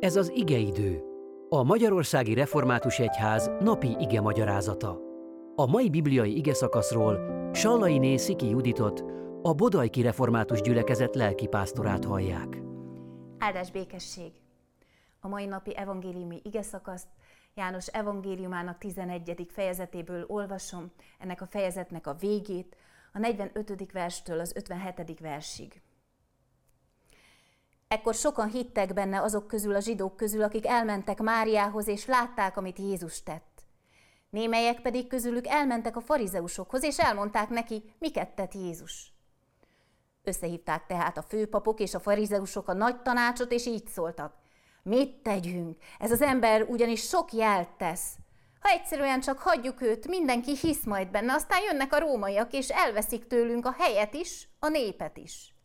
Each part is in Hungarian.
Ez az igeidő, a Magyarországi Református Egyház napi ige magyarázata. A mai bibliai ige szakaszról Sallai Sziki Juditot, a Bodajki Református Gyülekezet lelkipásztorát hallják. Áldás békesség! A mai napi evangéliumi ige szakaszt János evangéliumának 11. fejezetéből olvasom, ennek a fejezetnek a végét, a 45. verstől az 57. versig. Ekkor sokan hittek benne azok közül a zsidók közül, akik elmentek Máriához, és látták, amit Jézus tett. Némelyek pedig közülük elmentek a farizeusokhoz, és elmondták neki, miket tett Jézus. Összehívták tehát a főpapok és a farizeusok a nagy tanácsot, és így szóltak. Mit tegyünk? Ez az ember ugyanis sok jelt tesz. Ha egyszerűen csak hagyjuk őt, mindenki hisz majd benne, aztán jönnek a rómaiak, és elveszik tőlünk a helyet is, a népet is.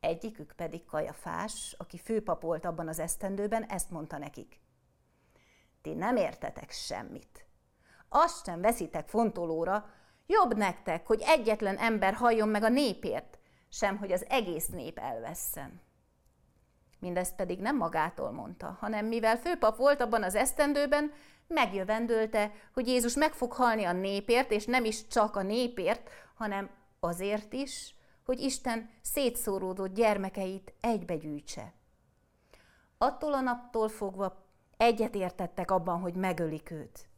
Egyikük pedig Kajafás, aki főpap volt abban az esztendőben, ezt mondta nekik. Ti nem értetek semmit. Azt sem veszitek fontolóra, jobb nektek, hogy egyetlen ember halljon meg a népért, sem hogy az egész nép elvesszen. Mindezt pedig nem magától mondta, hanem mivel főpap volt abban az esztendőben, megjövendölte, hogy Jézus meg fog halni a népért, és nem is csak a népért, hanem azért is, hogy Isten szétszóródott gyermekeit egybegyűjtse. Attól a naptól fogva egyetértettek abban, hogy megölik őt.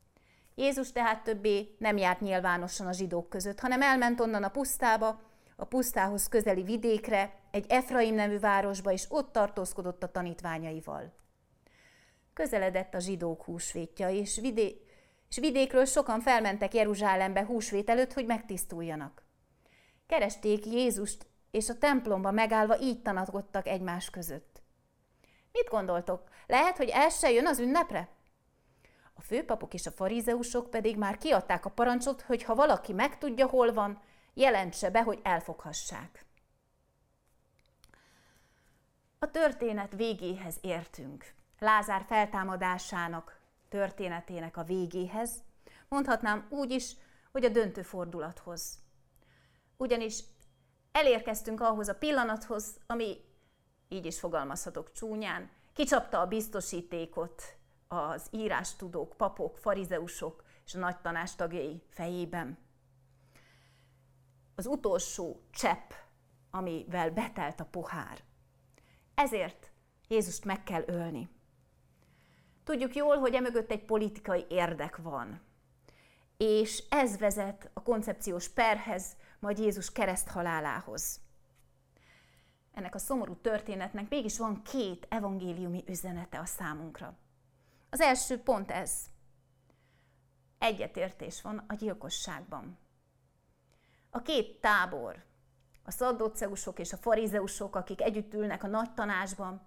Jézus tehát többé nem járt nyilvánosan a zsidók között, hanem elment onnan a pusztába, a pusztához közeli vidékre, egy Efraim nevű városba, és ott tartózkodott a tanítványaival. Közeledett a zsidók húsvétja, és, vidé- és vidékről sokan felmentek Jeruzsálembe húsvét előtt, hogy megtisztuljanak. Keresték Jézust, és a templomba megállva így tanakodtak egymás között. Mit gondoltok? Lehet, hogy el se jön az ünnepre? A főpapok és a farizeusok pedig már kiadták a parancsot, hogy ha valaki megtudja, hol van, jelentse be, hogy elfoghassák. A történet végéhez értünk. Lázár feltámadásának történetének a végéhez, mondhatnám úgy is, hogy a döntő fordulathoz. Ugyanis elérkeztünk ahhoz a pillanathoz, ami, így is fogalmazhatok csúnyán, kicsapta a biztosítékot az írástudók, papok, farizeusok és a nagy tanás tagjai fejében. Az utolsó csepp, amivel betelt a pohár. Ezért Jézust meg kell ölni. Tudjuk jól, hogy emögött egy politikai érdek van. És ez vezet a koncepciós perhez, majd Jézus kereszt halálához. Ennek a szomorú történetnek mégis van két evangéliumi üzenete a számunkra. Az első pont ez. Egyetértés van a gyilkosságban. A két tábor, a szaddoceusok és a farizeusok, akik együtt ülnek a nagy tanácsban,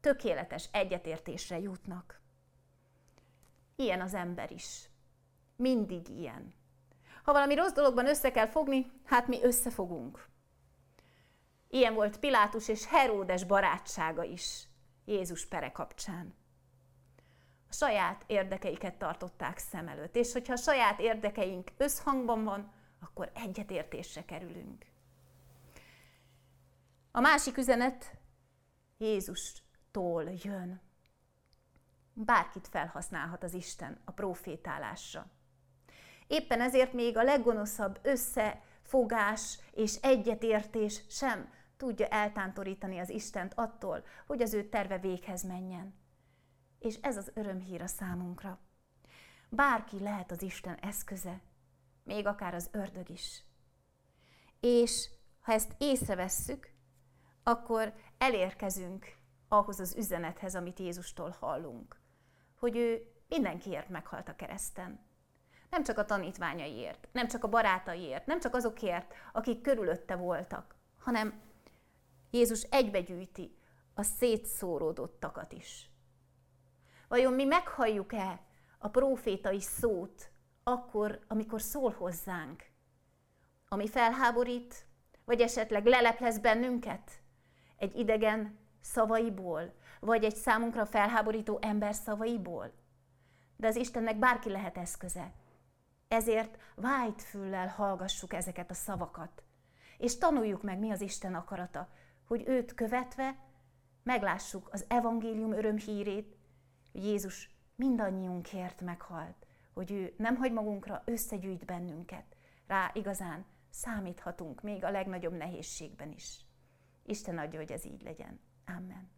tökéletes egyetértésre jutnak. Ilyen az ember is. Mindig ilyen. Ha valami rossz dologban össze kell fogni, hát mi összefogunk. Ilyen volt Pilátus és Heródes barátsága is Jézus pere kapcsán. A saját érdekeiket tartották szem előtt, és hogyha a saját érdekeink összhangban van, akkor egyetértésre kerülünk. A másik üzenet Jézustól jön. Bárkit felhasználhat az Isten a profétálásra. Éppen ezért még a leggonoszabb összefogás és egyetértés sem tudja eltántorítani az Istent attól, hogy az ő terve véghez menjen. És ez az örömhír a számunkra. Bárki lehet az Isten eszköze, még akár az ördög is. És ha ezt észrevesszük, akkor elérkezünk ahhoz az üzenethez, amit Jézustól hallunk, hogy ő mindenkiért meghalt a kereszten. Nem csak a tanítványaiért, nem csak a barátaiért, nem csak azokért, akik körülötte voltak, hanem Jézus egybegyűjti a szétszóródottakat is. Vajon mi meghalljuk-e a profétai szót akkor, amikor szól hozzánk? Ami felháborít, vagy esetleg leleplez bennünket? Egy idegen szavaiból, vagy egy számunkra felháborító ember szavaiból? De az Istennek bárki lehet eszköze. Ezért vájt füllel hallgassuk ezeket a szavakat, és tanuljuk meg, mi az Isten akarata, hogy őt követve meglássuk az evangélium örömhírét, hogy Jézus mindannyiunkért meghalt, hogy ő nem hagy magunkra, összegyűjt bennünket. Rá igazán számíthatunk még a legnagyobb nehézségben is. Isten adja, hogy ez így legyen. Amen.